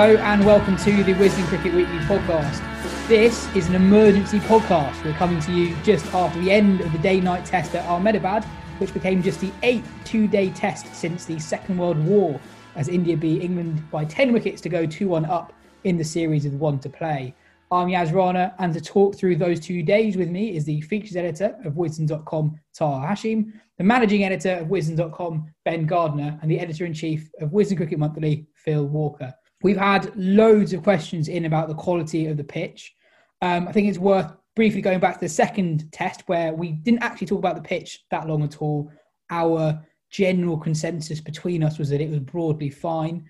Hello and welcome to the Wisden Cricket Weekly podcast. This is an emergency podcast. We're coming to you just after the end of the day night test at Ahmedabad, which became just the eighth two day test since the Second World War, as India beat England by 10 wickets to go 2 1 up in the series with one to play. I'm Yas Rana, and to talk through those two days with me is the features editor of Wisden.com, Taha Hashim, the managing editor of Wisden.com, Ben Gardner, and the editor in chief of Wisden Cricket Monthly, Phil Walker. We've had loads of questions in about the quality of the pitch. Um, I think it's worth briefly going back to the second test where we didn't actually talk about the pitch that long at all. Our general consensus between us was that it was broadly fine.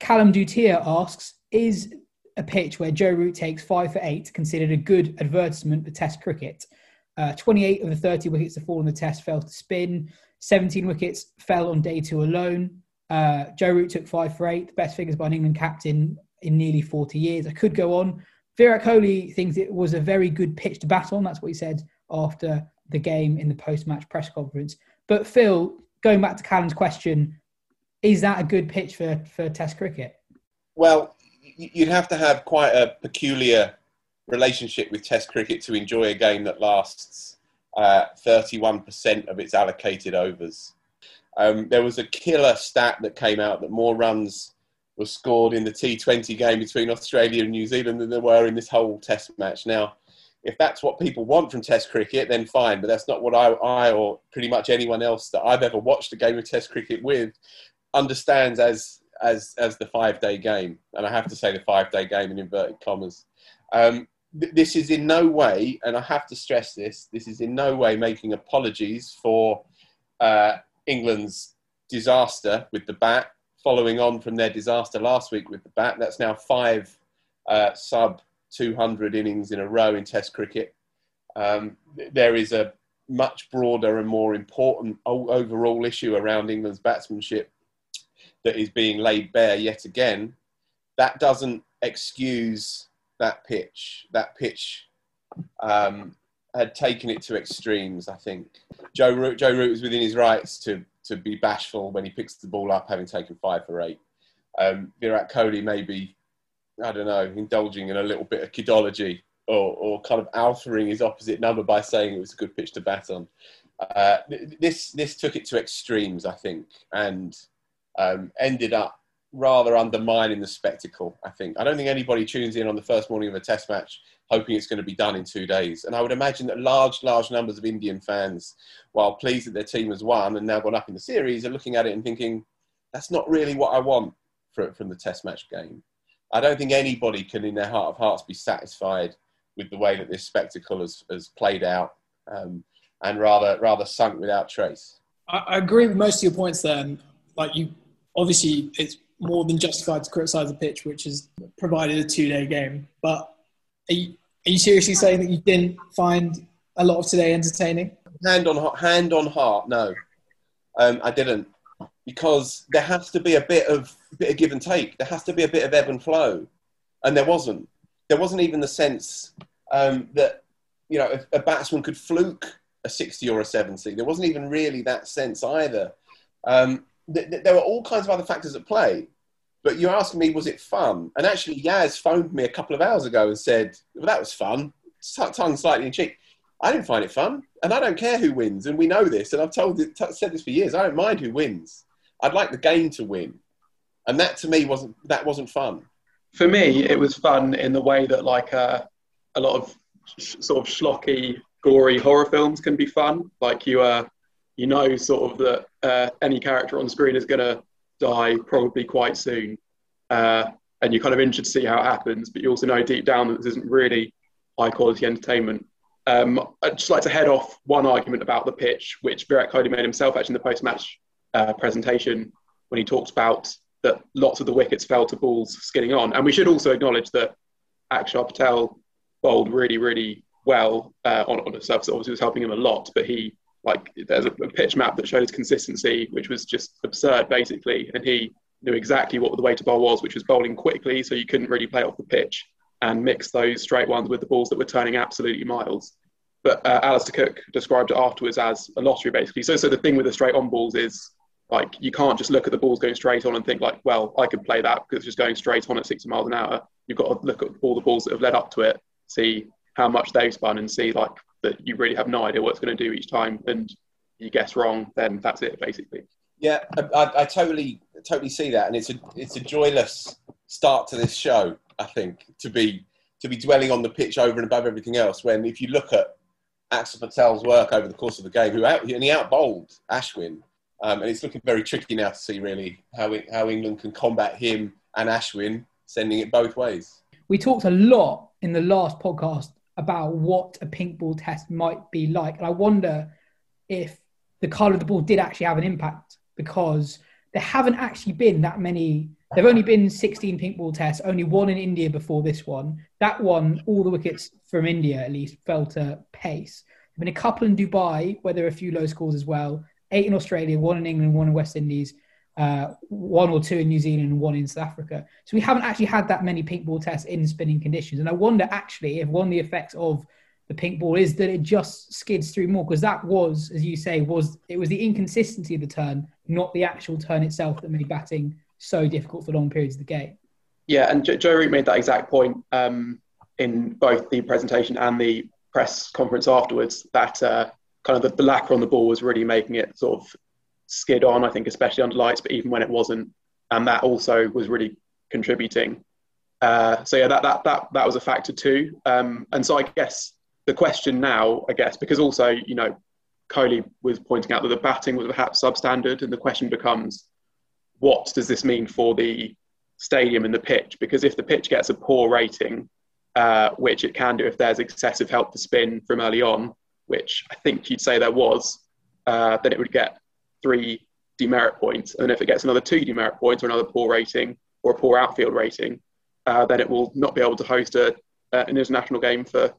Callum Dutier asks, is a pitch where Joe Root takes five for eight considered a good advertisement for Test cricket? Uh, 28 of the 30 wickets to fall in the Test fell to spin. 17 wickets fell on day two alone. Uh, Joe Root took five for eight, the best figures by an England captain in nearly 40 years. I could go on. Virat Kohli thinks it was a very good pitch to bat on. That's what he said after the game in the post-match press conference. But Phil, going back to Callum's question, is that a good pitch for, for Test cricket? Well, you'd have to have quite a peculiar relationship with Test cricket to enjoy a game that lasts uh, 31% of its allocated overs. Um, there was a killer stat that came out that more runs were scored in the T20 game between Australia and New Zealand than there were in this whole Test match. Now, if that's what people want from Test cricket, then fine, but that's not what I, I or pretty much anyone else that I've ever watched a game of Test cricket with understands as as as the five day game, and I have to say the five day game in inverted commas. Um, th- this is in no way, and I have to stress this: this is in no way making apologies for uh, England's disaster with the bat, following on from their disaster last week with the bat. That's now five uh, sub 200 innings in a row in Test cricket. Um, there is a much broader and more important overall issue around England's batsmanship that is being laid bare yet again. That doesn't excuse that pitch. That pitch um, had taken it to extremes. I think Joe Root, Joe Root was within his rights to to be bashful when he picks the ball up, having taken five for eight. Um, Virat Kohli may be, I don't know, indulging in a little bit of kidology or, or kind of altering his opposite number by saying it was a good pitch to bat on. Uh, this this took it to extremes, I think, and um, ended up rather undermining the spectacle. I think I don't think anybody tunes in on the first morning of a Test match hoping it's going to be done in two days. And I would imagine that large, large numbers of Indian fans, while pleased that their team has won and now gone up in the series, are looking at it and thinking, that's not really what I want from the Test match game. I don't think anybody can, in their heart of hearts, be satisfied with the way that this spectacle has, has played out um, and rather rather sunk without trace. I, agree with most of your points there. Like you, obviously, it's more than justified to criticise the pitch, which has provided a two-day game. But are you, are you seriously saying that you didn't find a lot of today entertaining? Hand on hand on heart, no, um, I didn't, because there has to be a bit of bit of give and take. There has to be a bit of ebb and flow, and there wasn't. There wasn't even the sense um, that you know a, a batsman could fluke a sixty or a seventy. There wasn't even really that sense either. Um, th- th- there were all kinds of other factors at play. But you're asking me, was it fun? And actually, Yas phoned me a couple of hours ago and said, well, that was fun. Tongue slightly in cheek. I didn't find it fun. And I don't care who wins. And we know this. And I've told it, t- said this for years. I don't mind who wins. I'd like the game to win. And that to me wasn't, that wasn't fun. For me, it was fun in the way that like uh, a lot of sh- sort of schlocky, gory horror films can be fun. Like you, uh, you know, sort of that uh, any character on screen is going to die probably quite soon. Uh, and you're kind of interested to see how it happens, but you also know deep down that this isn't really high quality entertainment. Um, I'd just like to head off one argument about the pitch, which Virat Kohli made himself actually in the post match uh, presentation when he talked about that lots of the wickets fell to balls skidding on. And we should also acknowledge that Akshar Patel bowled really, really well uh, on, on a surface obviously was helping him a lot, but he like there's a, a pitch map that shows consistency, which was just absurd basically, and he knew exactly what the way to bowl was, which was bowling quickly, so you couldn't really play off the pitch and mix those straight ones with the balls that were turning absolutely miles. But uh, Alastair Cook described it afterwards as a lottery, basically. So, so the thing with the straight on balls is like you can't just look at the balls going straight on and think like, well, I could play that because it's just going straight on at 60 miles an hour. You've got to look at all the balls that have led up to it, see how much they've spun, and see like that you really have no idea what it's going to do each time, and you guess wrong, then that's it, basically. Yeah, I, I, totally, totally see that, and it's a, it's a joyless start to this show. I think to be to be dwelling on the pitch over and above everything else. When if you look at Axar Patel's work over the course of the game, who out and he out bowled Ashwin, um, and it's looking very tricky now to see really how it, how England can combat him and Ashwin, sending it both ways. We talked a lot in the last podcast about what a pink ball test might be like, and I wonder if the colour of the ball did actually have an impact because there haven't actually been that many. There've only been 16 pink ball tests, only one in India before this one. That one, all the wickets from India at least fell to pace. There've been a couple in Dubai where there are a few low scores as well. Eight in Australia, one in England, one in West Indies, uh, one or two in New Zealand, and one in South Africa. So we haven't actually had that many pink ball tests in spinning conditions. And I wonder actually if one of the effects of the pink ball is that it just skids through more because that was, as you say, was it was the inconsistency of the turn, not the actual turn itself that made batting so difficult for long periods of the game. Yeah, and Joe Root made that exact point um, in both the presentation and the press conference afterwards. That uh, kind of the, the lacquer on the ball was really making it sort of skid on. I think, especially under lights, but even when it wasn't, and that also was really contributing. Uh, so yeah, that that that that was a factor too. Um, and so I guess the question now, I guess, because also, you know, Kohli was pointing out that the batting was perhaps substandard, and the question becomes, what does this mean for the stadium and the pitch? Because if the pitch gets a poor rating, uh, which it can do if there's excessive help to spin from early on, which I think you'd say there was, uh, then it would get three demerit points. And if it gets another two demerit points or another poor rating or a poor outfield rating, uh, then it will not be able to host a, uh, an international game for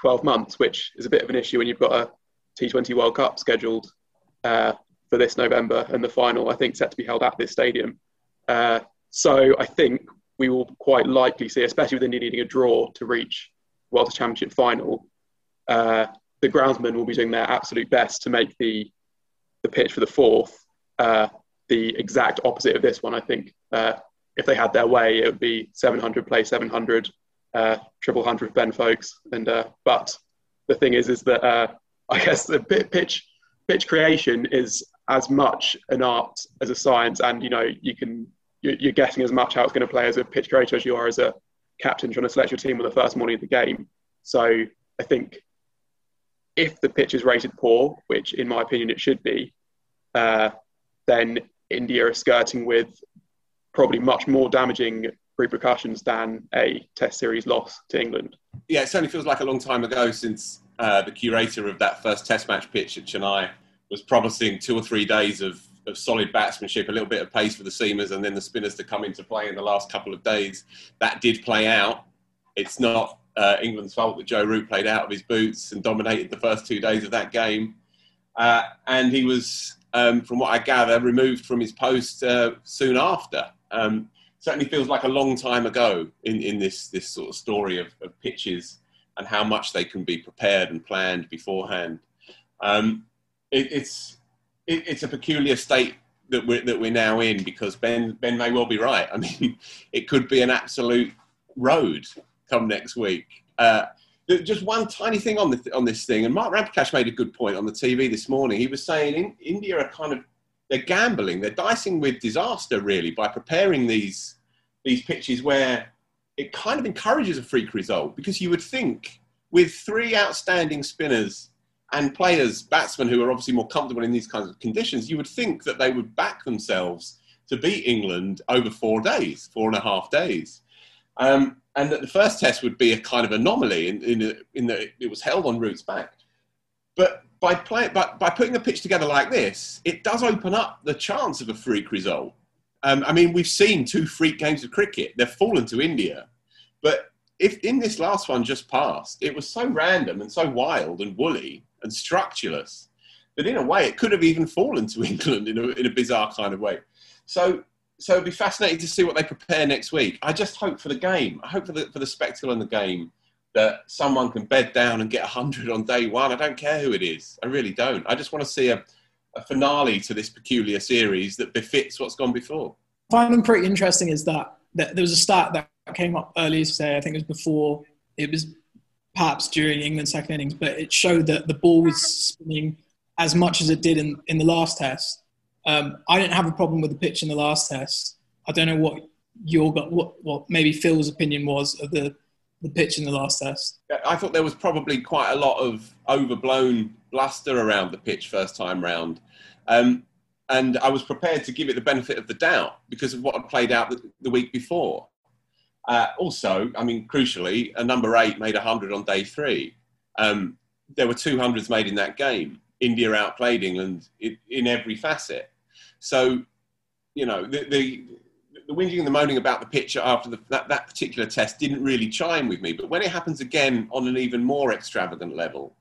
12 months, which is a bit of an issue when you've got a T20 World Cup scheduled uh, for this November and the final, I think, set to be held at this stadium. Uh, so I think we will quite likely see, especially with India needing a draw to reach World Championship final, uh, the groundsmen will be doing their absolute best to make the the pitch for the fourth uh, the exact opposite of this one. I think uh, if they had their way, it would be 700 play 700 uh, triple hundred Ben Foakes. And uh, but the thing is, is that uh, I guess the pitch pitch creation is as much an art as a science, and you know you can you're guessing as much how it's going to play as a pitch creator as you are as a captain trying to select your team on the first morning of the game. So I think if the pitch is rated poor, which in my opinion it should be, uh, then India are skirting with probably much more damaging repercussions than a Test series loss to England. Yeah, it certainly feels like a long time ago since uh, the curator of that first Test match pitch at Chennai was promising two or three days of of solid batsmanship, a little bit of pace for the seamers, and then the spinners to come into play in the last couple of days. That did play out. It's not uh, England's fault that Joe Root played out of his boots and dominated the first two days of that game. Uh, and he was, um, from what I gather, removed from his post uh, soon after. Um, certainly feels like a long time ago in, in this, this sort of story of, of pitches and how much they can be prepared and planned beforehand. Um, it, it's, it, it's a peculiar state that we're, that we're now in because Ben, ben may well be right. I mean, it could be an absolute road come next week. Uh, just one tiny thing on, the, on this thing, and Mark Ramprakash made a good point on the TV this morning. He was saying in, India are kind of they're gambling, they're dicing with disaster really by preparing these these pitches where it kind of encourages a freak result because you would think with three outstanding spinners and players, batsmen who are obviously more comfortable in these kinds of conditions, you would think that they would back themselves to beat England over four days, four and a half days. Um, and that the first test would be a kind of anomaly in, in, in that it was held on Root's back. But by, play, by, by putting a pitch together like this, it does open up the chance of a freak result. Um, I mean, we've seen two freak games of cricket. They've fallen to India. But if in this last one just passed, it was so random and so wild and woolly and structureless that in a way it could have even fallen to England in a, in a bizarre kind of way. So so it'd be fascinating to see what they prepare next week. I just hope for the game. I hope for the for the spectacle in the game that someone can bed down and get hundred on day one. I don't care who it is. I really don't. I just want to see a, a finale to this peculiar series that befits what's gone before. Finding pretty interesting is that, that there was a stat that came up earlier today. I think it was before. It was perhaps during England's second innings, but it showed that the ball was spinning as much as it did in, in the last test um, I didn't have a problem with the pitch in the last test. I don't know what your got what what maybe Phil's opinion was of the the pitch in the last test. I thought there was probably quite a lot of overblown bluster around the pitch first time round. Um, and I was prepared to give it the benefit of the doubt because of what had played out the, the week before. Uh, also, I mean, crucially, a number eight made 100 on day three. Um, there were 200s made in that game. India outplayed England in, in every facet. So, you know, the, the, the whinging and the moaning about the pitch after the, that, that particular test didn't really chime with me. But when it happens again on an even more extravagant level,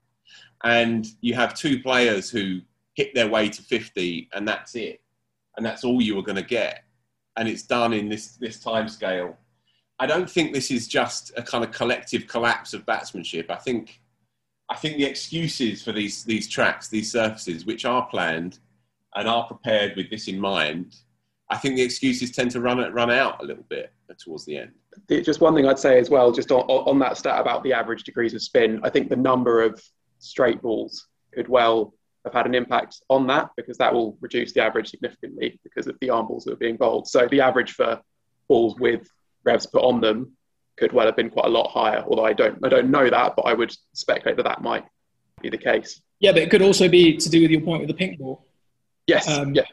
and you have two players who hit their way to 50 and that's it, and that's all you were going to get, and it's done in this, this time scale, I don't think this is just a kind of collective collapse of batsmanship. I think, I think the excuses for these, these tracks, these surfaces, which are planned, and are prepared with this in mind, I think the excuses tend to run run out a little bit towards the end. Just one thing I'd say as well, just on, on that stat about the average degrees of spin, I think the number of straight balls could well have had an impact on that because that will reduce the average significantly because of the arm balls that are being bowled. So the average for balls with revs put on them could well have been quite a lot higher. Although I don't, I don't know that, but I would speculate that that might be the case. Yeah, but it could also be to do with your point with the pink ball. Yes, um, yeah.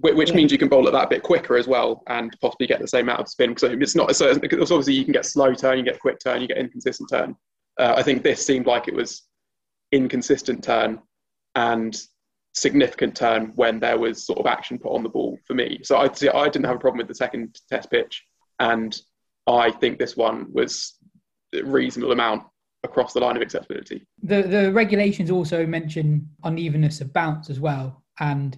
Which yeah. means you can bowl it that a bit quicker as well, and possibly get the same amount of spin. So it's not so. Obviously you can get slow turn, you get quick turn, you get inconsistent turn. Uh, I think this seemed like it was inconsistent turn and significant turn when there was sort of action put on the ball for me. So I I didn't have a problem with the second test pitch, and I think this one was a reasonable amount across the line of acceptability. The the regulations also mention unevenness of bounce as well, and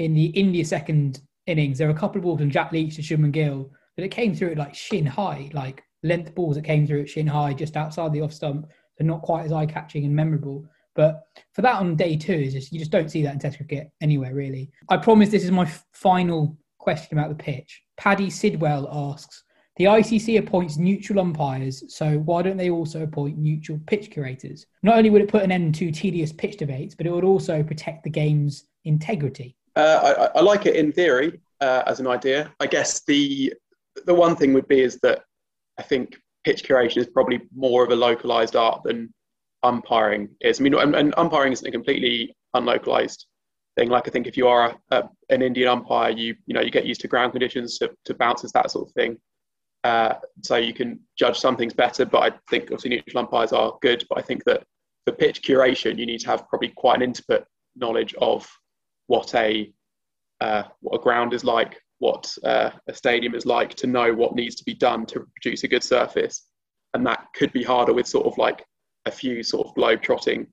in the India second innings, there were a couple of balls from Jack Leach to Shubman Gill but it came through at like shin high, like length balls that came through at shin high, just outside the off stump, so not quite as eye catching and memorable. But for that on day two, is just you just don't see that in Test cricket anywhere really. I promise this is my final question about the pitch. Paddy Sidwell asks. The ICC appoints neutral umpires, so why don't they also appoint neutral pitch curators? Not only would it put an end to tedious pitch debates, but it would also protect the game's integrity. Uh, I, I, like it in theory uh, as an idea. I guess the the one thing would be is that I think pitch curation is probably more of a localized art than umpiring is. I mean, and, and umpiring isn't a completely unlocalized thing. Like I think if you are a, a, an Indian umpire, you you know you get used to ground conditions, to, to bounces, that sort of thing. Uh, so you can judge some things better. But I think obviously neutral umpires are good. But I think that for pitch curation, you need to have probably quite an intimate knowledge of what a uh, what a ground is like, what uh, a stadium is like, to know what needs to be done to produce a good surface. And that could be harder with sort of like a few sort of globe trotting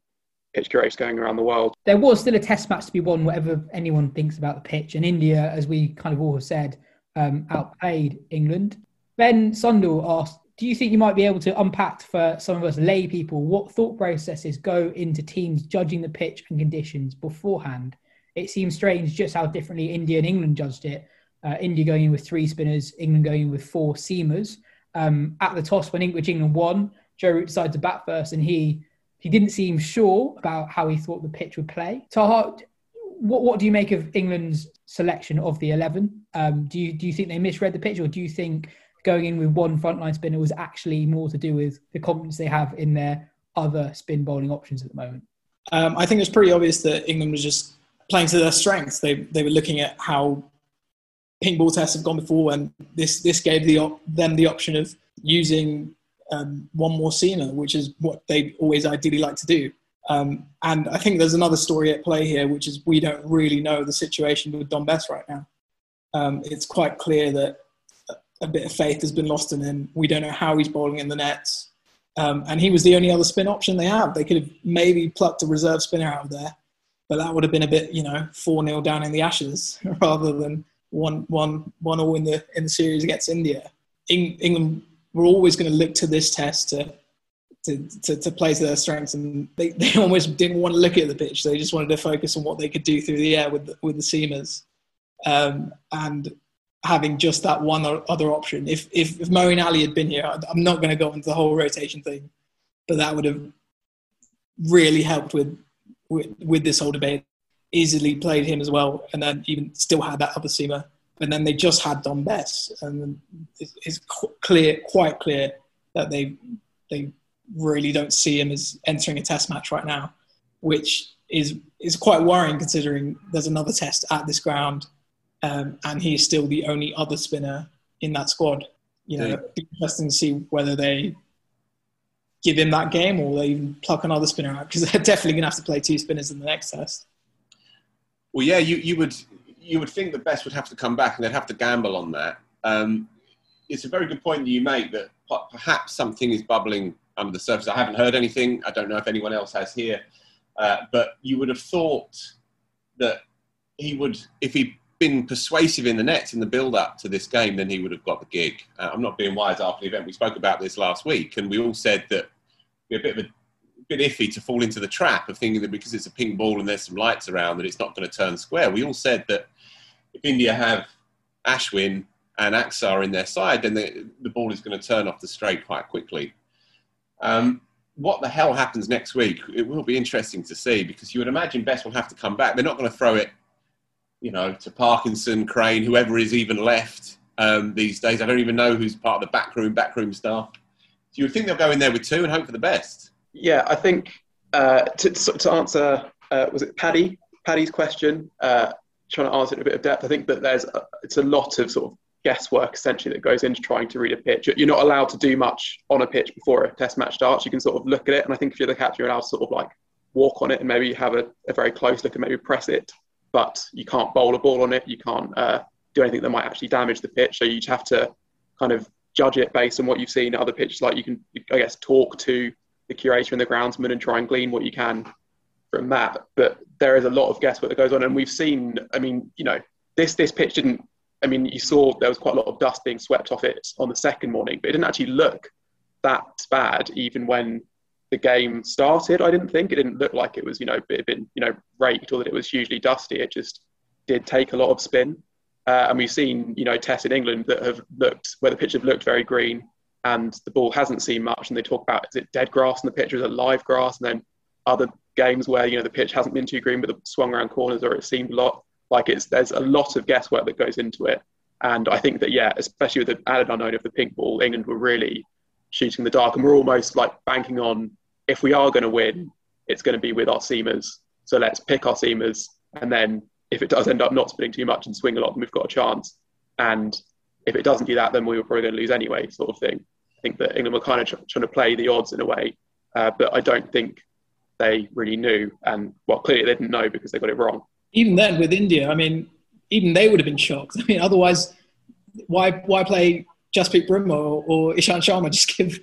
pitch curators going around the world. There was still a test match to be won, whatever anyone thinks about the pitch. And India, as we kind of all have said, um, outplayed England. Ben Sundal asked, do you think you might be able to unpack for some of us lay people what thought processes go into teams judging the pitch and conditions beforehand? It seems strange just how differently India and England judged it. Uh, India going in with three spinners, England going in with four seamers. Um, at the toss, when England won, Joe Root decided to bat first, and he he didn't seem sure about how he thought the pitch would play. Taha, what what do you make of England's selection of the eleven? Um, do you do you think they misread the pitch, or do you think going in with one frontline spinner was actually more to do with the confidence they have in their other spin bowling options at the moment? Um, I think it's pretty obvious that England was just playing to their strengths. They they were looking at how pink ball tests have gone before, and this this gave the op- them the option of using um, one more seamer, which is what they always ideally like to do. Um, and I think there's another story at play here, which is we don't really know the situation with Dom Bess right now. Um, it's quite clear that a bit of faith has been lost in him. We don't know how he's bowling in the nets. Um, and he was the only other spin option they have. They could have maybe plucked a reserve spinner out of there, but that would have been a bit, you know, 4 0 down in the ashes rather than one, one, one all in the, in the series against India. England were always going to look to this test to, to, to, to play to their strengths, and they, they almost didn't want to look at the pitch. They just wanted to focus on what they could do through the air with the, with the seamers. Um, and having just that one other option. If if, if Moeen Ali had been here, I'm not going to go into the whole rotation thing, but that would have really helped with with, with this whole debate. Easily played him as well, and then even still had that other seamer. And then they just had Dom Bess, and it's clear, quite clear that they they really don't see him as entering a test match right now, which is is quite worrying considering there's another test at this ground um, and he's still the only other spinner in that squad. You know, yeah. be interesting to see whether they give him that game or they even pluck another spinner out because they're definitely going to have to play two spinners in the next test. Well, yeah, you, you would you would think the Bess would have to come back and they'd have to gamble on that. Um, it's a very good point that you make that perhaps something is bubbling under the surface. I haven't heard anything. I don't know if anyone else has here, uh, but you would have thought that he would, if he been persuasive in the nets in the build up to this game, then he would have got the gig. Uh, I'm not being wise after the event. We spoke about this last week, and we all said that we're a bit of a bit iffy to fall into the trap of thinking that because it's a pink ball and there's some lights around that it's not going to turn square. We all said that if India have Ashwin and Axar in their side, then the, the ball is going to turn off the straight quite quickly. Um, what the hell happens next week? It will be interesting to see because you would imagine Bess will have to come back. They're not going to throw it you know, to Parkinson, Crane, whoever is even left um, these days. I don't even know who's part of the backroom backroom staff. Do you think they'll go in there with two and hope for the best? Yeah, I think uh, to, to answer uh, was it Paddy Paddy's question, uh, trying to answer it in a bit of depth. I think that there's a, it's a lot of sort of guesswork essentially that goes into trying to read a pitch. You're not allowed to do much on a pitch before a test match starts. You can sort of look at it, and I think if you're the captain, you're allowed to sort of like walk on it and maybe have a, a very close look and maybe press it but you can't bowl a ball on it. You can't uh, do anything that might actually damage the pitch. So you just have to kind of judge it based on what you've seen at other pitches. Like you can, I guess, talk to the curator and the groundsman and try and glean what you can from that. But there is a lot of guesswork that goes on, and we've seen. I mean, you know, this this pitch didn't. I mean, you saw there was quite a lot of dust being swept off it on the second morning, but it didn't actually look that bad even when the game started. I didn't think it didn't look like it was you know been you know raked or that it was hugely dusty. It just did take a lot of spin, uh, and we've seen you know tests in England that have looked where the pitch have looked very green and the ball hasn't seen much. And they talk about is it dead grass in the pitch or is it live grass? And then other games where you know the pitch hasn't been too green but it swung around corners or it seemed a lot like it's there's a lot of guesswork that goes into it. And I think that yeah, especially with the added unknown of the pink ball, England were really shooting the dark, and we're almost like banking on if we are going to win, it's going to be with our seamers. So let's pick our seamers, and then if it does end up not spinning too much and swing a lot, then we've got a chance. And if it doesn't do that, then we were probably going to lose anyway, sort of thing. I think that England were kind of trying to play the odds in a way, uh, but I don't think they really knew. And well, clearly they didn't know because they got it wrong. Even then, with India, I mean, even they would have been shocked. I mean, otherwise, why why play Jasprit Bumrah or, or Ishant Sharma? Just give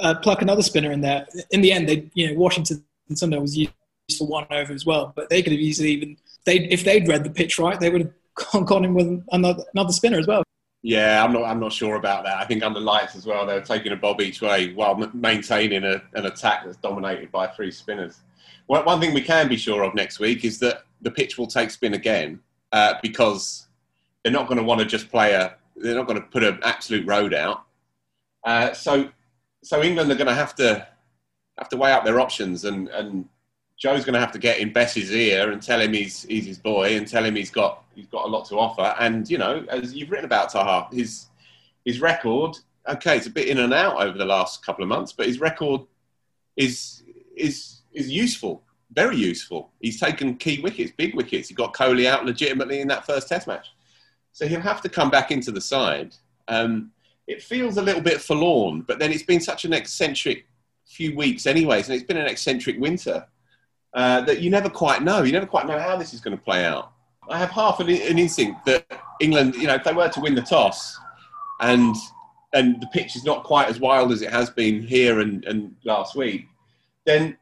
uh, pluck another spinner in there. In the end, they you know Washington Sundar was used for one over as well, but they could have easily even they if they'd read the pitch right, they would have gone, gone in with another another spinner as well. Yeah, I'm not. I'm not sure about that. I think under lights as well, they were taking a bob each way while maintaining a, an attack that's dominated by three spinners. One, one thing we can be sure of next week is that the pitch will take spin again uh, because they're not going to want to just play a. They're not going to put an absolute road out. Uh, so, so England are going to have to have to weigh up their options, and and Joe's going to have to get in Bess's ear and tell him he's he's his boy, and tell him he's got he's got a lot to offer. And you know, as you've written about Taha, his his record. Okay, it's a bit in and out over the last couple of months, but his record is is is useful very useful. He's taken key wickets, big wickets. He got Kohli out legitimately in that first Test match. So he'll have to come back into the side. Um, it feels a little bit forlorn, but then it's been such an eccentric few weeks, anyways, and it's been an eccentric winter uh, that you never quite know. You never quite know how this is going to play out. I have half an, an instinct that England, you know, if they were to win the toss and and the pitch is not quite as wild as it has been here and, and last week, then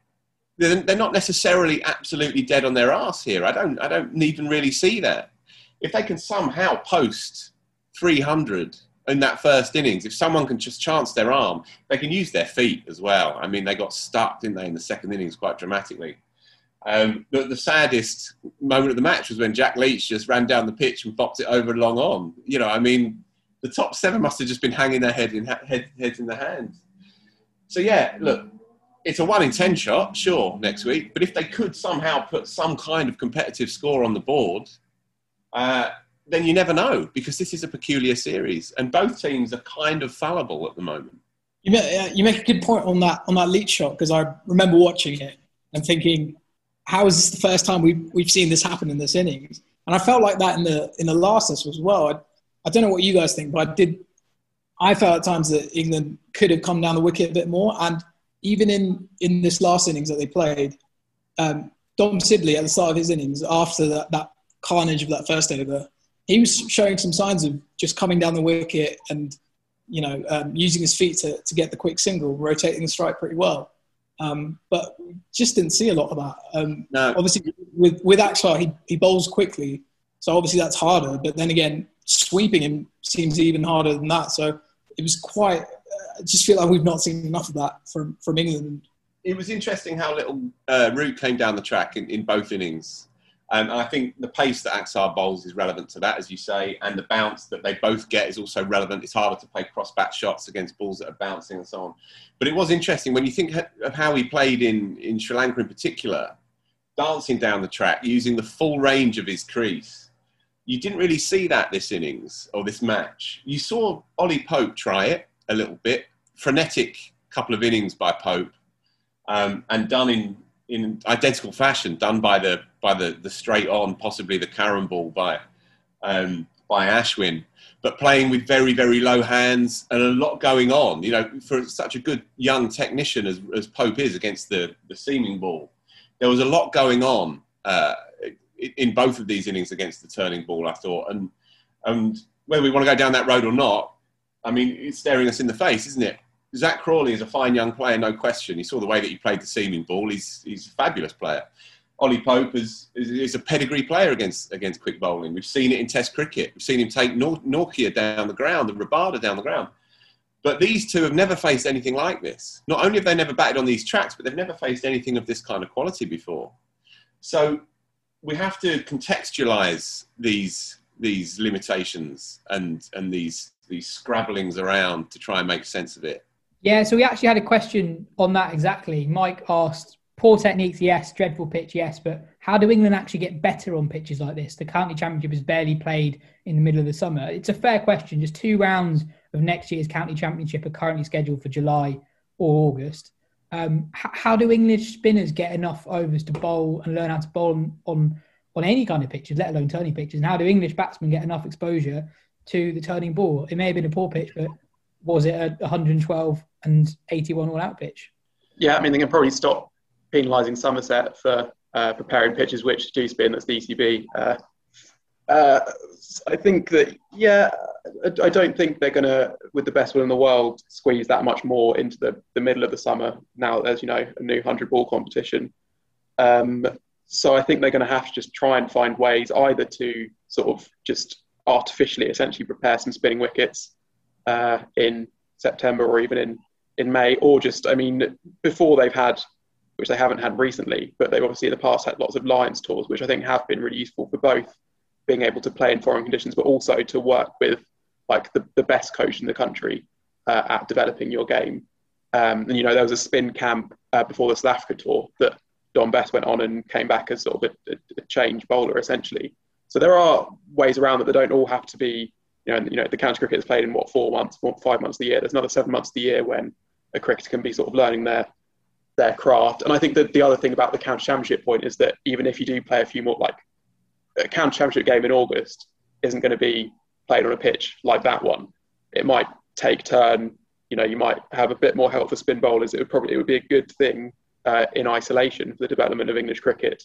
they're not necessarily absolutely dead on their ass here. I don't, I don't even really see that. If they can somehow post 300 in that first innings, if someone can just chance their arm, they can use their feet as well. I mean, they got stuck, didn't they, in the second innings quite dramatically. Um, the, the, saddest moment of the match was when Jack Leach just ran down the pitch and bopped it over long on. You know, I mean, the top seven must have just been hanging their head in, head, heads in the hands. So yeah, look, it's a one in ten shot, sure, next week. But if they could somehow put some kind of competitive score on the board, uh, then you never know because this is a peculiar series, and both teams are kind of fallible at the moment. You make, you make a good point on that on that Leach shot because I remember watching it and thinking, how is this the first time we've we've seen this happen in this innings? And I felt like that in the in the last as well. I, I don't know what you guys think, but I did. I felt at times that England could have come down the wicket a bit more, and even in, in this last innings that they played, um, Dom Sibley at the start of his innings, after that, that carnage of that first over, he was showing some signs of just coming down the wicket and you know um, using his feet to, to get the quick single, rotating the strike pretty well. Um, but just didn't see a lot of that. Um, no. Obviously, with with Axar, he he bowls quickly, so obviously that's harder. But then again, sweeping him seems even harder than that. So it was quite I just feel like we've not seen enough of that from from England. It was interesting how little uh, Root came down the track in, in both innings. Um, and I think the pace that Axar bowls is relevant to that, as you say, and the bounce that they both get is also relevant. It's harder to play cross bat shots against balls that are bouncing and so on. But it was interesting when you think of how he played in, in Sri Lanka in particular, dancing down the track, using the full range of his crease. You didn't really see that this innings or this match. You saw Ollie Pope try it, a little bit. Frenetic couple of innings by Pope, um, and done in, in identical fashion, done by the by the, the straight on, possibly the Curran ball by um, by Ashwin, but playing with very very low hands and a lot going on. You know, for such a good young technician as, as Pope is against the the seaming ball, there was a lot going on uh, in both of these innings against the turning ball. I thought, and and whether we want to go down that road or not, I mean, it's staring us in the face, isn't it? Zak Crawley is a fine young player, no question. You saw the way that he played the seaming ball. He's, he's a fabulous player. Ollie Pope is, is, is, a pedigree player against, against quick bowling. We've seen it in Test cricket. We've seen him take Nor- Nortje down the ground and Rabada down the ground. But these two have never faced anything like this. Not only have they never batted on these tracks, but they've never faced anything of this kind of quality before. So we have to contextualize these, these limitations and, and these these scrabblings around to try and make sense of it. Yeah, so we actually had a question on that exactly. Mike asked, poor techniques, yes, dreadful pitch, yes, but how do England actually get better on pitches like this? The county championship is barely played in the middle of the summer. It's a fair question. Just two rounds of next year's county championship are currently scheduled for July or August. Um, how, how do English spinners get enough overs to bowl and learn how to bowl on, on on any kind of pitches, let alone turning pitches? And how do English batsmen get enough exposure to the turning ball. It may have been a poor pitch, but was it a 112 and 81 all out pitch? Yeah, I mean, they can probably stop penalising Somerset for uh, preparing pitches which do spin. That's the ECB. Uh, Uh, I think that yeah, I, don't think they're going to, with the best will in the world, squeeze that much more into the, the middle of the summer. Now there's you know a new hundred ball competition, um, so I think they're going to have to just try and find ways either to sort of just artificially, essentially, prepare some spinning wickets uh, in September or even in in May, or just I mean before they've had which they haven't had recently, but they've obviously in the past had lots of Lions tours, which I think have been really useful for both being able to play in foreign conditions, but also to work with like the, the best coach in the country uh, at developing your game. Um, and you know, there was a spin camp uh, before the South Africa tour that Dom Bess went on and came back as sort of a, a, change bowler essentially. So there are ways around that. They don't all have to be, you know, you know, the county cricket is played in what four months, four, five months of the year. There's another seven months of the year when a cricketer can be sort of learning their their craft. And I think that the other thing about the county championship point is that even if you do play a few more, like a county championship game in August isn't going to be played on a pitch like that one. It might take turn. You know, you might have a bit more help for spin bowlers. It would probably it would be a good thing uh, in isolation for the development of English cricket,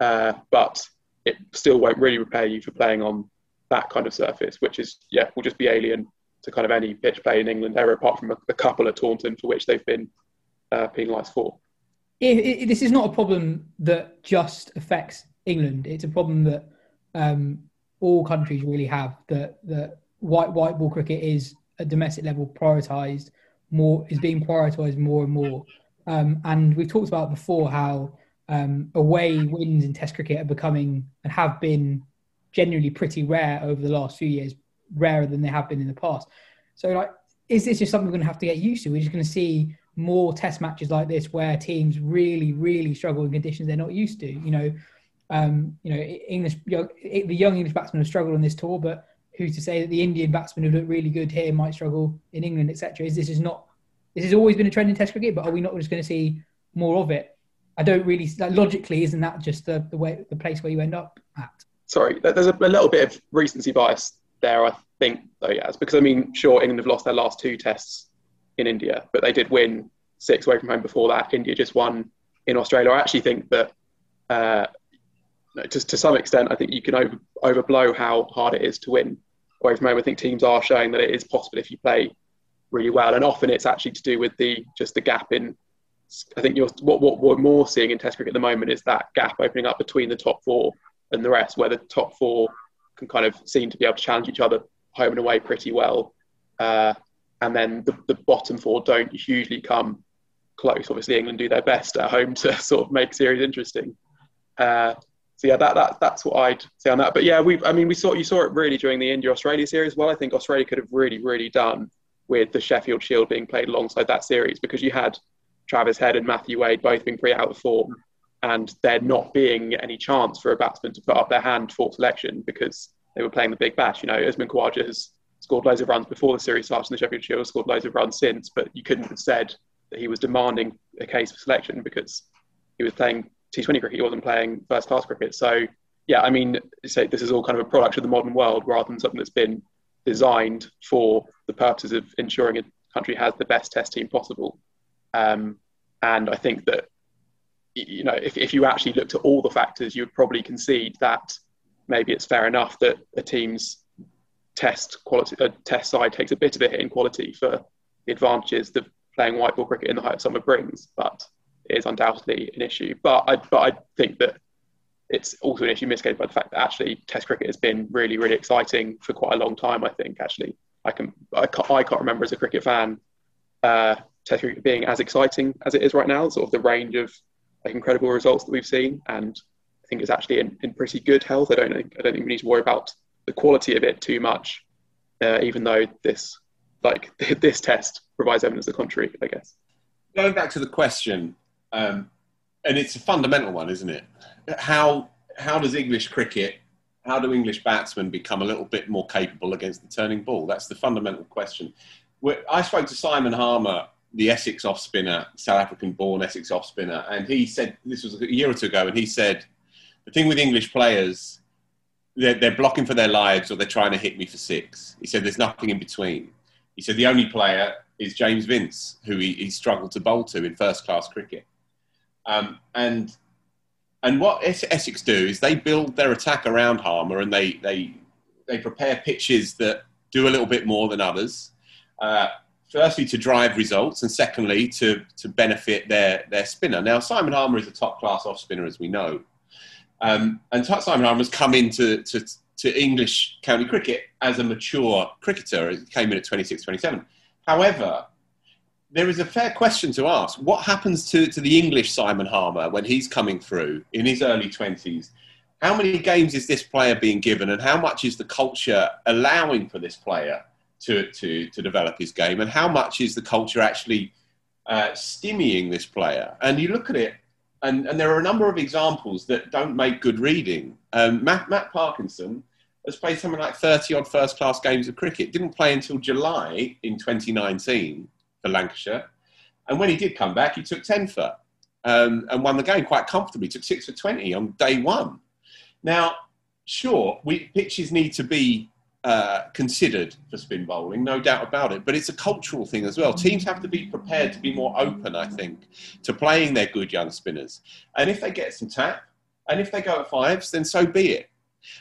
uh, but it still won't really prepare you for playing on that kind of surface, which is yeah, will just be alien to kind of any pitch play in England ever, apart from a, a couple at Taunton for which they've been uh, penalised for. It, it, this is not a problem that just affects England. It's a problem that um, all countries really have. That that white white ball cricket is at domestic level prioritised more is being prioritised more and more. Um, and we've talked about before how um, away wins in Test cricket are becoming and have been generally pretty rare over the last few years, rarer than they have been in the past. So, like, is this just something we're going to have to get used to? We're just going to see more Test matches like this where teams really, really struggle in conditions they're not used to. You know, um, you know, English the young English batsmen have struggled on this tour, but who's to say that the Indian batsmen who look really good here might struggle in England, etc. Is this is not this has always been a trend in Test cricket, but are we not just going to see more of it? I don't really like, logically, isn't that just the, the way the place where you end up at? Sorry, there's a, a little bit of recency bias there, I think, though, yes, because I mean, sure, England have lost their last two tests in India, but they did win six away from home before that. India just won in Australia. I actually think that uh, to, to some extent, I think you can over, overblow how hard it is to win away from home. I think teams are showing that it is possible if you play really well, and often it's actually to do with the just the gap in. I think you're, what, what we're more seeing in Test cricket at the moment is that gap opening up between the top four and the rest, where the top four can kind of seem to be able to challenge each other home and away pretty well, uh, and then the, the bottom four don't hugely come close. Obviously, England do their best at home to sort of make series interesting. Uh, so yeah, that, that that's what I'd say on that. But yeah, we I mean we saw you saw it really during the India Australia series. Well, I think Australia could have really really done with the Sheffield Shield being played alongside that series because you had Travis Head and Matthew Wade both being pretty out of form, and there not being any chance for a batsman to put up their hand for selection because they were playing the big bash. You know, Usman Khawaja has scored loads of runs before the series started in the Sheffield Shield, scored loads of runs since, but you couldn't have said that he was demanding a case for selection because he was playing T20 cricket, he wasn't playing first class cricket. So, yeah, I mean, say this is all kind of a product of the modern world rather than something that's been designed for the purposes of ensuring a country has the best test team possible. Um, and I think that, you know, if, if you actually looked at all the factors, you would probably concede that maybe it's fair enough that a team's test quality, a test side takes a bit of a hit in quality for the advantages that playing white ball cricket in the height of summer brings. But is undoubtedly an issue. But I, but I think that it's also an issue mitigated by the fact that actually Test cricket has been really, really exciting for quite a long time. I think actually I can I can't, I can't remember as a cricket fan uh, Test cricket being as exciting as it is right now. Sort of the range of like, incredible results that we've seen, and I think it's actually in, in pretty good health. I don't think I don't think we need to worry about the quality of it too much, uh, even though this like this test provides evidence of the contrary. I guess. Going back to the question, um, and it's a fundamental one, isn't it? How how does English cricket, how do English batsmen become a little bit more capable against the turning ball? That's the fundamental question. I spoke to Simon Harmer, the Essex off spinner, South African born Essex off spinner, and he said this was a year or two ago, and he said the thing with English players, they're, they're blocking for their lives or they're trying to hit me for six. He said there's nothing in between. He said the only player is James Vince, who he, he struggled to bowl to in first class cricket. Um, and and what Essex do is they build their attack around Harmer and they, they, they prepare pitches that do a little bit more than others. Uh, firstly, to drive results, and secondly, to, to benefit their, their spinner. Now, Simon Harmer is a top class off spinner, as we know. Um, and Simon Harmer has come into to, to English county cricket as a mature cricketer. He came in at 26, 27. However, there is a fair question to ask. What happens to, to the English Simon Harmer when he's coming through in his early 20s? How many games is this player being given, and how much is the culture allowing for this player to, to, to develop his game, and how much is the culture actually uh, this player? And you look at it, and, and there are a number of examples that don't make good reading. Um, Matt, Matt Parkinson has played something like 30 odd first class games of cricket, didn't play until July in 2019 for Lancashire. And when he did come back, he took 10 for um, and won the game quite comfortably. Took 6 for 20 on day one. Now, sure, we, pitches need to be uh, considered for spin bowling, no doubt about it. But it's a cultural thing as well. Teams have to be prepared to be more open, I think, to playing their good young spinners. And if they get some tap, and if they go at fives, then so be it.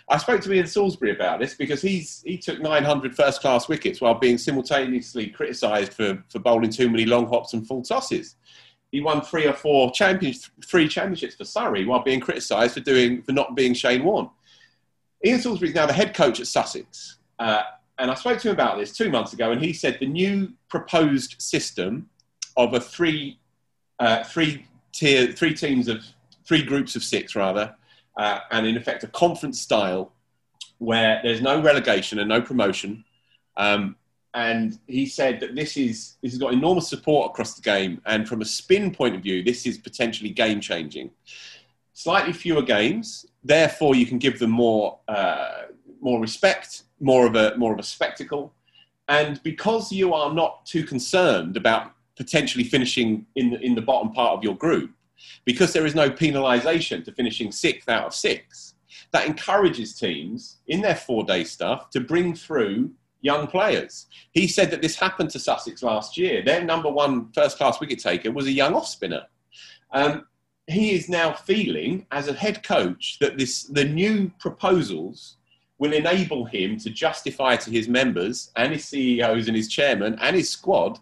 I spoke to Ian Salisbury about this because he's he took 900 first class wickets while being simultaneously criticised for, for bowling too many long hops and full tosses. He won three or four champions, three championships for Surrey while being criticised for doing for not being Shane Warne. Ian Salisbury is now the head coach at Sussex, uh, and I spoke to him about this two months ago, and he said the new proposed system of a three uh, three tier three teams of three groups of six rather uh, and in effect a conference style where there's no relegation and no promotion. Um, and he said that this is this has got enormous support across the game, and from a spin point of view, this is potentially game changing. Slightly fewer games, therefore you can give them more uh, more respect, more of a more of a spectacle, and because you are not too concerned about potentially finishing in the, in the bottom part of your group, because there is no penalisation to finishing sixth out of six, that encourages teams in their four day stuff to bring through young players. He said that this happened to Sussex last year. Their number one first class wicket taker was a young off spinner. Um, he is now feeling, as a head coach, that this, the new proposals will enable him to justify to his members and his CEOs and his chairman and his squad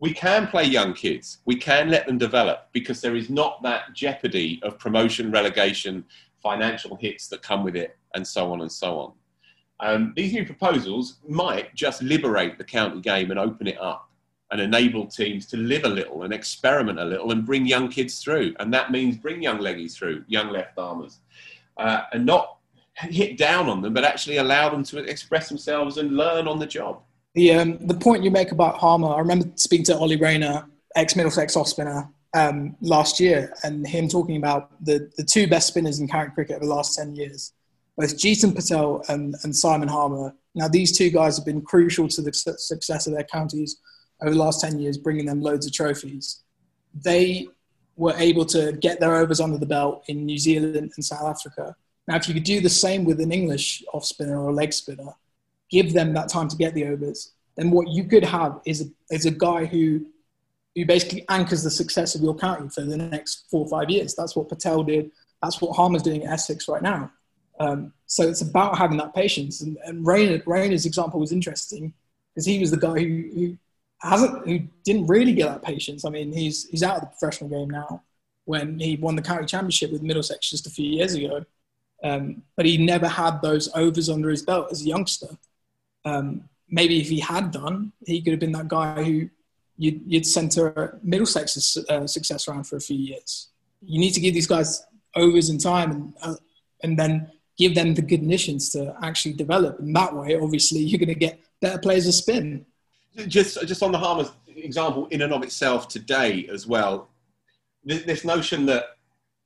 we can play young kids. We can let them develop because there is not that jeopardy of promotion, relegation, financial hits that come with it, and so on and so on. Um, these new proposals might just liberate the county game and open it up and enable teams to live a little and experiment a little and bring young kids through. And that means bring young leggies through, young left armers, uh, and not hit down on them, but actually allow them to express themselves and learn on the job. The um, the point you make about Harmer, I remember speaking to Ollie Rayner, ex Middlesex off spinner, um, last year, and him talking about the, the two best spinners in current cricket over the last ten years, both Jeetan Patel and, and Simon Harmer. Now these two guys have been crucial to the success of their counties over the last ten years, bringing them loads of trophies. They were able to get their overs under the belt in New Zealand and South Africa. Now, if you could do the same with an English off spinner or a leg spinner, give them that time to get the overs, then what you could have is a, is a guy who who basically anchors the success of your county for the next four or five years. That's what Patel did. That's what Harmer's doing at Essex right now. Um, so it's about having that patience. And, and Rayner, Rayner's example was interesting because he was the guy who, who hasn't, who didn't really get that patience. I mean, he's he's out of the professional game now. When he won the county championship with Middlesex just a few years ago, um, but he never had those overs under his belt as a youngster um, maybe if he had done, he could have been that guy who you'd, you'd center Middlesex's uh, success around for a few years. You need to give these guys overs in time and, uh, and then give them the conditions to actually develop. And that way, obviously, you're going to get better players to spin. Just, just on the Harmer's example in and of itself today as well, this notion that,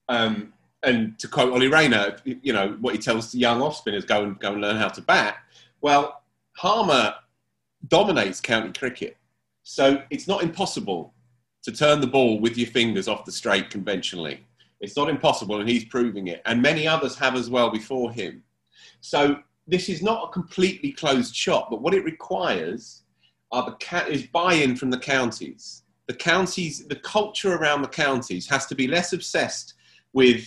um, and to quote Ollie Rayner, you know, what he tells young off spinners, go and, go and learn how to bat. Well, Harmer dominates county cricket. So it's not impossible to turn the ball with your fingers off the straight conventionally. It's not impossible, and he's proving it. And many others have as well before him. So this is not a completely closed shop, but what it requires are the is buy-in from the counties. The counties, the culture around the counties has to be less obsessed with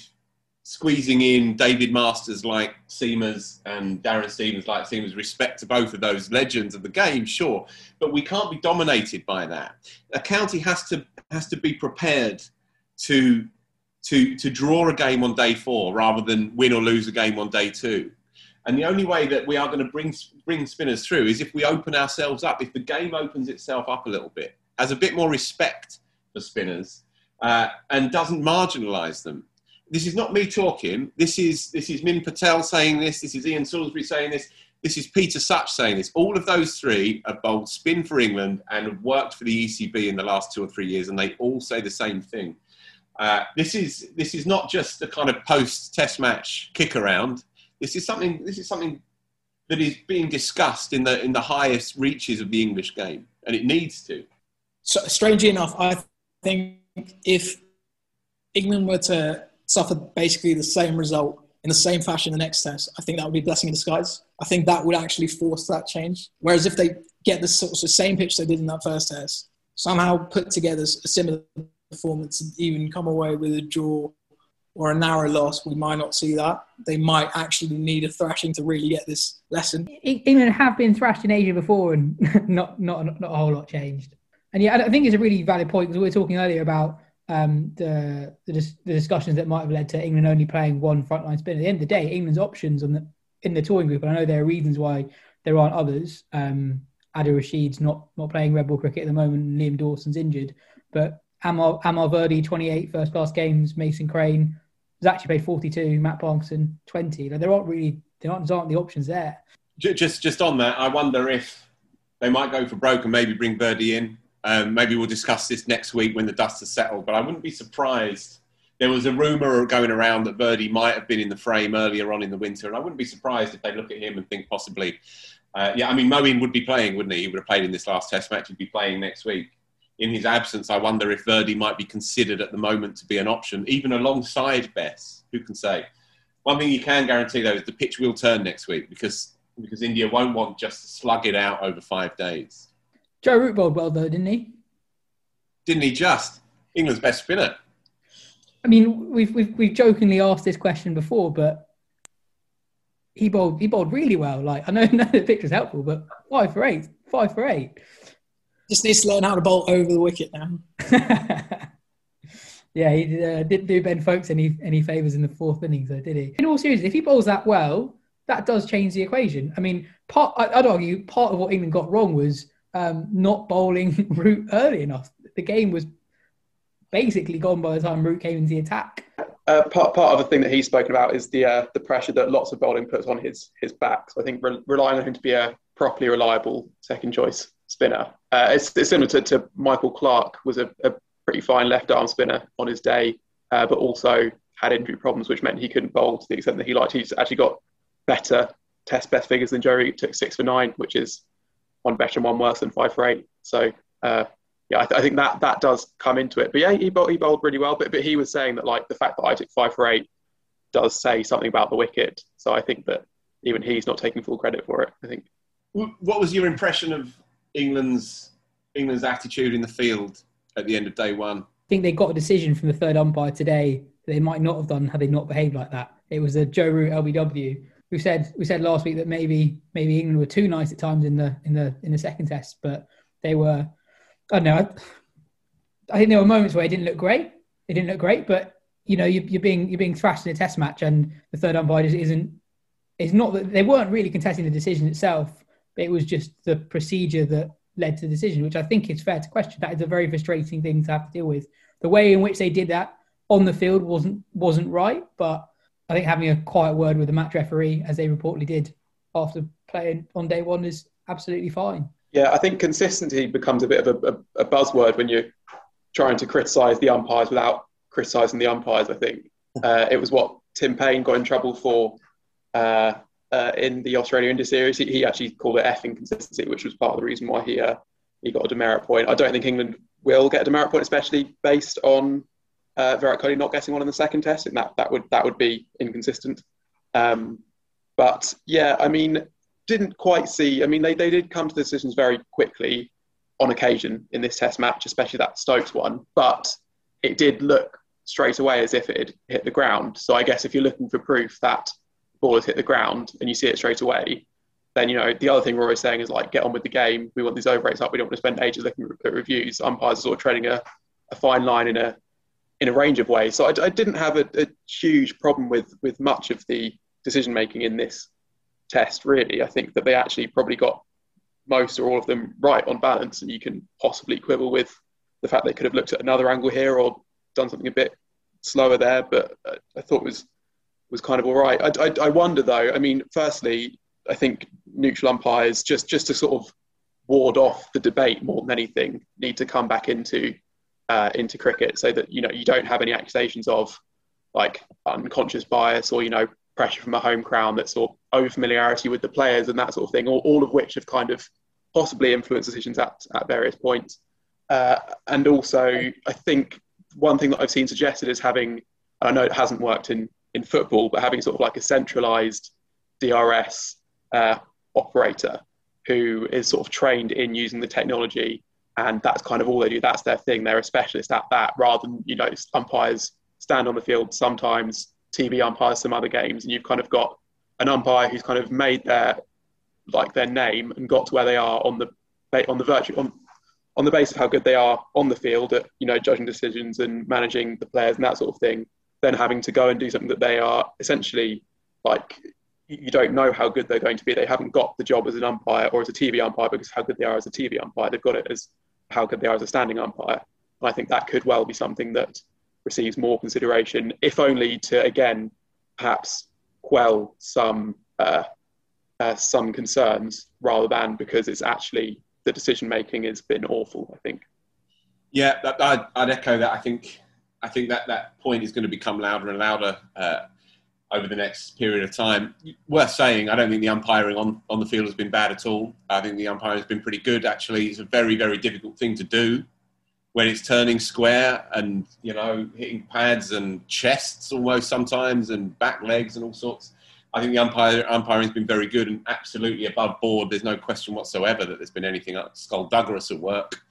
squeezing in David Masters like Seamers and Darren Stevens like Seamers, respect to both of those legends of the game, sure, but we can't be dominated by that. A county has to has to be prepared to to to draw a game on day four rather than win or lose a game on day two. And the only way that we are going to bring bring spinners through is if we open ourselves up. If the game opens itself up a little bit, has a bit more respect for spinners, uh, and doesn't marginalise them this is not me talking. This is this is Min Patel saying this. This is Ian Salisbury saying this. This is Peter Such saying this. All of those three have bowled spin for England and worked for the ECB in the last two or three years, and they all say the same thing. Uh, this is this is not just a kind of post-test match kick around. This is something. This is something that is being discussed in the in the highest reaches of the English game, and it needs to. So, strangely enough, I think if England were to suffer basically the same result in the same fashion the next test, I think that would be a blessing in disguise. I think that would actually force that change. Whereas if they get the sort of same pitch they did in that first test, somehow put together a similar performance and even come away with a draw or a narrow loss, we might not see that. They might actually need a thrashing to really get this lesson. England have been thrashed in Asia before and not, not, not a whole lot changed. And yeah, I think it's a really valid point because we were talking earlier about um, the, the, the discussions that might have led to England only playing one frontline spin. At the end of the day, England's options on the in the touring group, and I know there are reasons why there aren't others. Um, Rashid's not not playing red ball cricket at the moment. Liam Dawson's injured, but Amar, Amar Virdi, 28 first class games. Mason Crane has actually paid 42. Matt Parkinson, 20. Like, there aren't really there aren't, aren't the options there. Just just on that, I wonder if they might go for broke and maybe bring Virdi in um, maybe we'll discuss this next week when the dust has settled. But I wouldn't be surprised. There was a rumor going around that Virdi might have been in the frame earlier on in the winter, and I wouldn't be surprised if they look at him and think possibly, uh, yeah, I mean, Moeen would be playing, wouldn't he? He would have played in this last Test match. He'd be playing next week. In his absence, I wonder if Virdi might be considered at the moment to be an option, even alongside Bess. Who can say? One thing you can guarantee though is the pitch will turn next week because because India won't want just to slug it out over five days. Joe Root bowled well though, didn't he? Didn't he just? England's best spinner. I mean, we've we've, we've jokingly asked this question before, but he bowled he bowled really well. Like I know, know the picture's helpful, but five for eight, five for eight. Just needs to learn how to bowl over the wicket now. yeah, he uh, didn't do Ben Foakes any any favors in the fourth innings, though, did he? In all seriousness, if he bowls that well, that does change the equation. I mean, part I'd argue part of what England got wrong was um, not bowling Root early enough. The game was basically gone by the time Root came into the attack. Uh, part part of the thing that he's spoken about is the uh, the pressure that lots of bowling puts on his his back. So I think re- relying on him to be a properly reliable second choice spinner. Uh, it's, it's, similar to, to, Michael Clarke was a, a, pretty fine left arm spinner on his day, uh, but also had injury problems, which meant he couldn't bowl to the extent that he liked. He's actually got better test best figures than Joe. Took six for nine, which is one better and one worse than five for eight. So uh, yeah, I, th- I, think that that does come into it. But yeah, he bowled, he bowled really well. But but he was saying that like the fact that I took five for eight does say something about the wicket. So I think that even he's not taking full credit for it. I think. What was your impression of England's England's attitude in the field at the end of day one? I think they got a decision from the third umpire today that they might not have done had they not behaved like that. It was a Joe Root LBW we said we said last week that maybe maybe England were too nice at times in the in the in the second test, but they were. I don't know. I, I think there were moments where it didn't look great. It didn't look great, but you know you, are being you're being thrashed in a test match, and the third umpire just isn't. It's not that they weren't really contesting the decision itself. But it was just the procedure that led to the decision, which I think is fair to question. That is a very frustrating thing to have to deal with. The way in which they did that on the field wasn't wasn't right, but I think having a quiet word with the match referee, as they reportedly did after playing on day one, is absolutely fine. Yeah, I think consistency becomes a bit of a, a, a buzzword when you're trying to criticise the umpires without criticising the umpires. I think uh, it was what Tim Paine got in trouble for uh, uh, in the Australia India series. He, he, actually called it F inconsistency, which was part of the reason why he uh, he got a demerit point. I don't think England will get a demerit point, especially based on uh, Virat Kohli not getting one in the second test, and that that would that would be inconsistent. Um, but yeah, I mean, didn't quite see. I mean, they, they did come to decisions very quickly on occasion in this test match, especially that Stokes one. But it did look straight away as if it had hit the ground. So I guess if you're looking for proof that the ball has hit the ground and you see it straight away, then you know the other thing we're always saying is like get on with the game. We want these over rates up. We don't want to spend ages looking at reviews. Umpires are sort of treading a, a fine line in a in a range of ways. So I, I didn't have a, a, huge problem with with much of the decision making in this test. Really, I think that they actually probably got most or all of them right on balance, and you can possibly quibble with the fact they could have looked at another angle here or done something a bit slower there. But uh, I thought it was was kind of all right. I, I, I wonder though. I mean, firstly, I think neutral umpires just just to sort of ward off the debate more than anything need to come back into uh, into cricket so that you know you don't have any accusations of like unconscious bias or you know pressure from a home crowd that's sort of over familiarity with the players and that sort of thing all, all of which have kind of possibly influenced decisions at, at various points uh, and also i think one thing that i've seen suggested is having i know it hasn't worked in in football but having sort of like a centralized drs uh, operator who is sort of trained in using the technology and that's kind of all they do. That's their thing. They're a specialist at that, rather than you know umpires stand on the field sometimes, TV umpires some other games, and you've kind of got an umpire who's kind of made their like their name and got to where they are on the on the virtue on on the basis of how good they are on the field at you know judging decisions and managing the players and that sort of thing. Then having to go and do something that they are essentially like you don't know how good they're going to be. They haven't got the job as an umpire or as a TV umpire because how good they are as a TV umpire. They've got it as how good they are as a standing umpire. And I think that could well be something that receives more consideration, if only to again perhaps quell some uh, uh, some concerns rather than because it's actually the decision making has been awful. I think. Yeah, I'd, I'd, echo that. I think I think that that point is going to become louder and louder uh, over the next period of time. Worth saying, I don't think the umpiring on, on the field has been bad at all. I think the umpiring has been pretty good, actually. It's a very, very difficult thing to do when it's turning square and, you know, hitting pads and chests almost sometimes and back legs and all sorts. I think the umpire, umpiring has been very good and absolutely above board. There's no question whatsoever that there's been anything skullduggerous at work.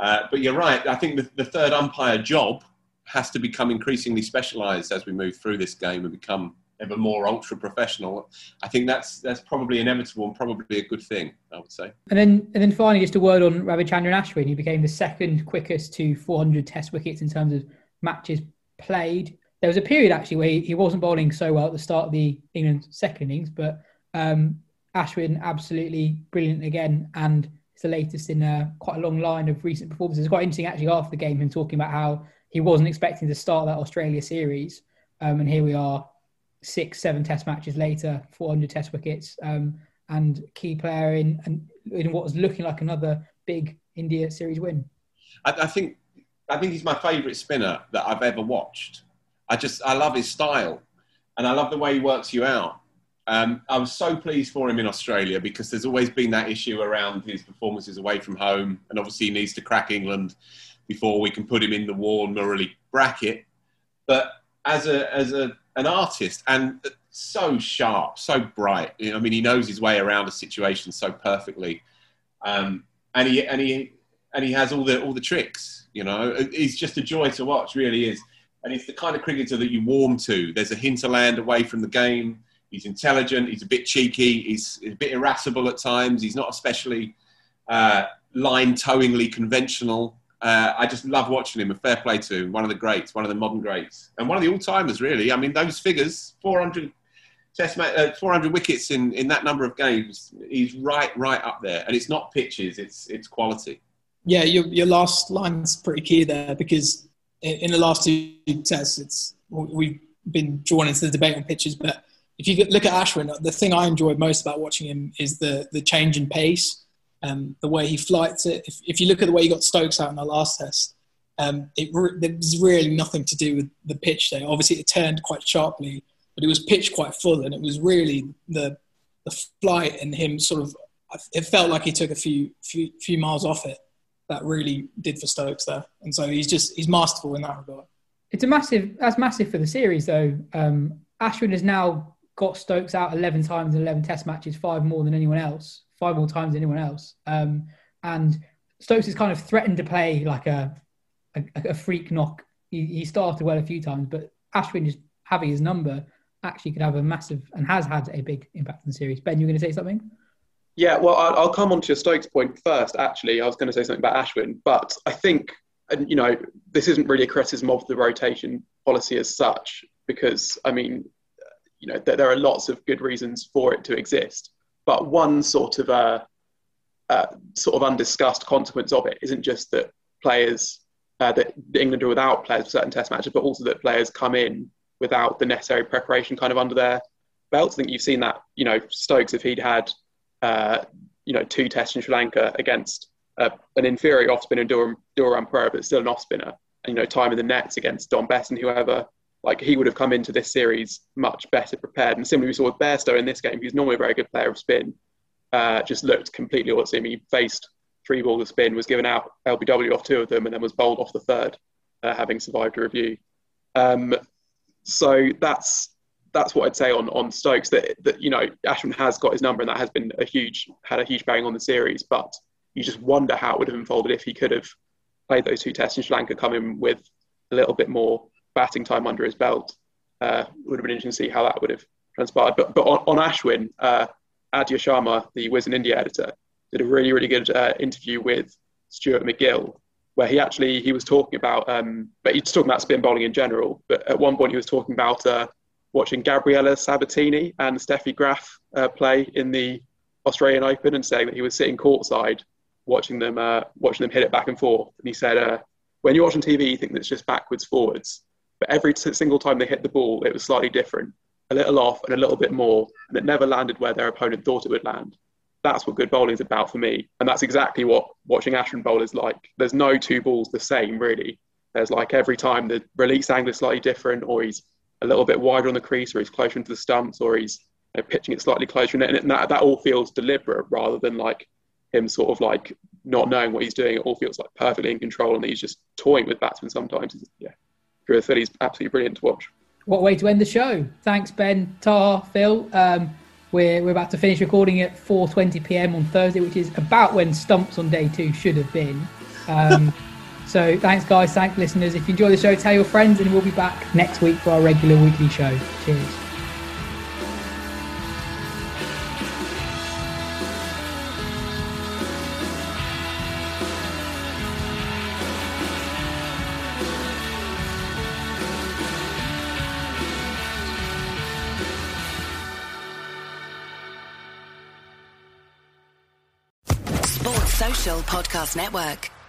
Uh, but you're right. I think the, the third umpire job has to become increasingly specialised as we move through this game and become ever more ultra professional. I think that's that's probably inevitable and probably a good thing. I would say. And then and then finally, just a word on Ravichandran Ashwin. He became the second quickest to 400 Test wickets in terms of matches played. There was a period actually where he, wasn't bowling so well at the start of the England second innings, but um, Ashwin absolutely brilliant again and. It's the latest in a, quite a long line of recent performances. It's quite interesting actually after the game, him talking about how he wasn't expecting to start that Australia series. Um, and here we are, six, seven test matches later, 400 test wickets, um, and key player in, in, what was looking like another big India series win. I, I think I think he's my favourite spinner that I've ever watched. I just I love his style, and I love the way he works you out. Um, I was so pleased for him in Australia because there's always been that issue around his performances away from home, and obviously he needs to crack England before we can put him in the Warne Murali bracket. But as a as a an artist and so sharp, so bright. I mean, he knows his way around a situation so perfectly, um, and he and he and he has all the all the tricks. You know, he's just a joy to watch. Really is, and he's the kind of cricketer that you warm to. There's a hinterland away from the game. He's intelligent. He's a bit cheeky. He's a bit irascible at times. He's not especially uh, line towingly conventional. Uh, I just love watching him. A fair play to him. One of the greats, one of the modern greats, and one of the all-timers. Really, I mean, those figures: 400 test, uh, 400 wickets in, in that number of games. He's right, right up there. And it's not pitches; it's it's quality. Yeah, your your last line's pretty key there because in, in the last two tests, it's we've been drawn into the debate on pitches, but if you look at Ashwin, the thing I enjoyed most about watching him is the the change in pace um, the way he flights it. If, if you look at the way he got Stokes out in the last test, um, it re- there's really nothing to do with the pitch there. Obviously, it turned quite sharply, but it was pitched quite full, and it was really the the flight and him sort of. It felt like he took a few few few miles off it. That really did for Stokes there, and so he's just he's masterful in that regard. It's a massive that's massive for the series though. Um, Ashwin has now got Stokes out 11 times in 11 Test matches, five more than anyone else five more times than anyone else. Um, and Stokes is kind of threatened to play like a, a, a freak knock he, he started well a few times, but Ashwin just having his number actually could have a massive and has had a big impact on the series. Ben, you were going to say something? Yeah, well, I'll, I'll come on to your Stokes point first. Actually, I was going to say something about Ashwin, but I think, and you know, this isn't really a criticism of the rotation policy as such, because I mean, you know, there, there are lots of good reasons for it to exist, but one sort of uh, uh, sort of undiscussed consequence of it isn't just that players uh, that England are without players for certain Test matches, but also that players come in without the necessary preparation kind of under their belts. I think you've seen that. You know, Stokes, if he'd had uh, you know two tests in Sri Lanka against uh, an inferior off spinner, Dilruwan Perera, but still an off spinner, and you know time in the nets against Dom Bess and whoever. Like he would have come into this series much better prepared. And similarly, we saw with Bairstow in this game, who's normally a very good player of spin, uh, just looked completely him. He faced three balls of spin, was given out LBW off two of them, and then was bowled off the third, uh, having survived a review. Um, so that's that's what I'd say on on Stokes. That that you know Ashwin has got his number, and that has been a huge had a huge bearing on the series. But you just wonder how it would have unfolded if he could have played those two tests in Sri Lanka, come in with a little bit more batting time under his belt. Uh, would have been interesting to see how that would have transpired. But but on, on Ashwin, uh, Aadya Sharma, the Wisden India editor, did a really really good uh, interview with Stuart MacGill, where he actually he was talking about, um, but he's talking about spin bowling in general. But at one point he was talking about uh, watching Gabriella Sabatini and Steffi Graf uh, play in the Australian Open, and saying that he was sitting courtside watching them uh, watching them hit it back and forth. And he said, uh, when you're watching TV, you think that it's just backwards forwards, but every single time they hit the ball, it was slightly different, a little off and a little bit more, and it never landed where their opponent thought it would land that's what good bowling is about for me. And that's exactly what watching Ashwin bowl is like. There's no two balls the same, really. There's like every time the release angle is slightly different, or he's a little bit wider on the crease, or he's closer into the stumps, or he's you know, pitching it slightly closer. And that, that all feels deliberate rather than like him sort of like not knowing what he's doing. It all feels like perfectly in control, and he's just toying with batsmen sometimes. Yeah, Drew Philly's absolutely brilliant to watch. What a way to end the show? Thanks, Ben, Tar, Phil. Um, we're, we're about to finish recording at 4:20 p.m. on Thursday, which is about when Stumps on day two should have been. Um, so thanks, guys. Thanks, listeners. If you enjoy the show, tell your friends, and we'll be back next week for our regular weekly show. Cheers. Podcast Network.